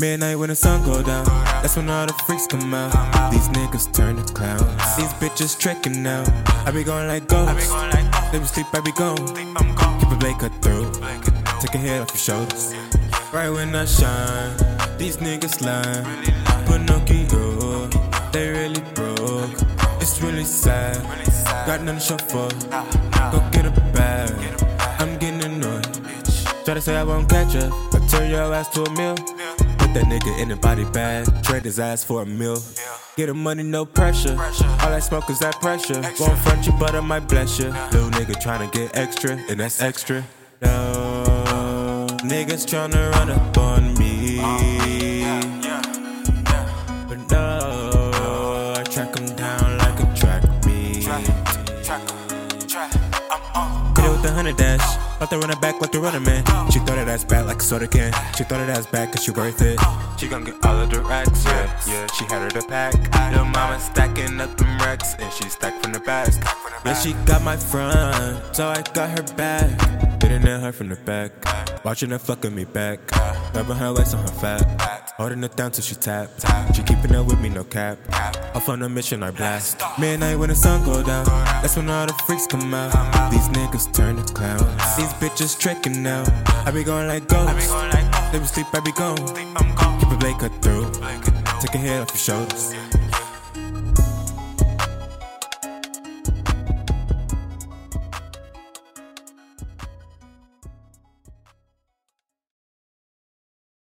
Midnight when the sun go down, that's when all the freaks come out. These niggas turn to clowns. These bitches tricking now. I be going like ghosts. They be sleep, I be gone. Keep a blade cut through. Take a head off your shoulders. Right when I shine, these niggas lie. Pinocchio, they really broke. It's really sad. Got nothing to show for. Go get a bag. I'm getting annoyed. Try to say I won't catch up, but turn your ass to a meal. Put that nigga in the body bag, trade his ass for a meal. Get him money, no pressure. All I smoke is that pressure. Won't front you, but I might bless you. Little nigga tryna get extra, and that's extra. No, niggas tryna run up on me. But no, I track him down like a track me. Hit it with the hundred dash. Let the running back like the running man. She throw that ass back like a soda can. She throw that ass back cause she worth it. She gon' get all of the racks, yeah, yeah. She had her to pack. Little mama stacking up them racks, and she stacked from the back. Yeah, she got my front, so I got her back. Hitting at her from the back. Watching her fucking me back. Rubbing her waist on her fat. Holding it down till she tap. She keeping up with me, no cap. Off on a mission, I blast. Midnight when the sun go down, that's when all the freaks come out. These niggas turn to clowns. These bitches tricking now. I be going like ghosts. They be sleep, I be gone. Keep a blade cut through. Take a head off your shoulders.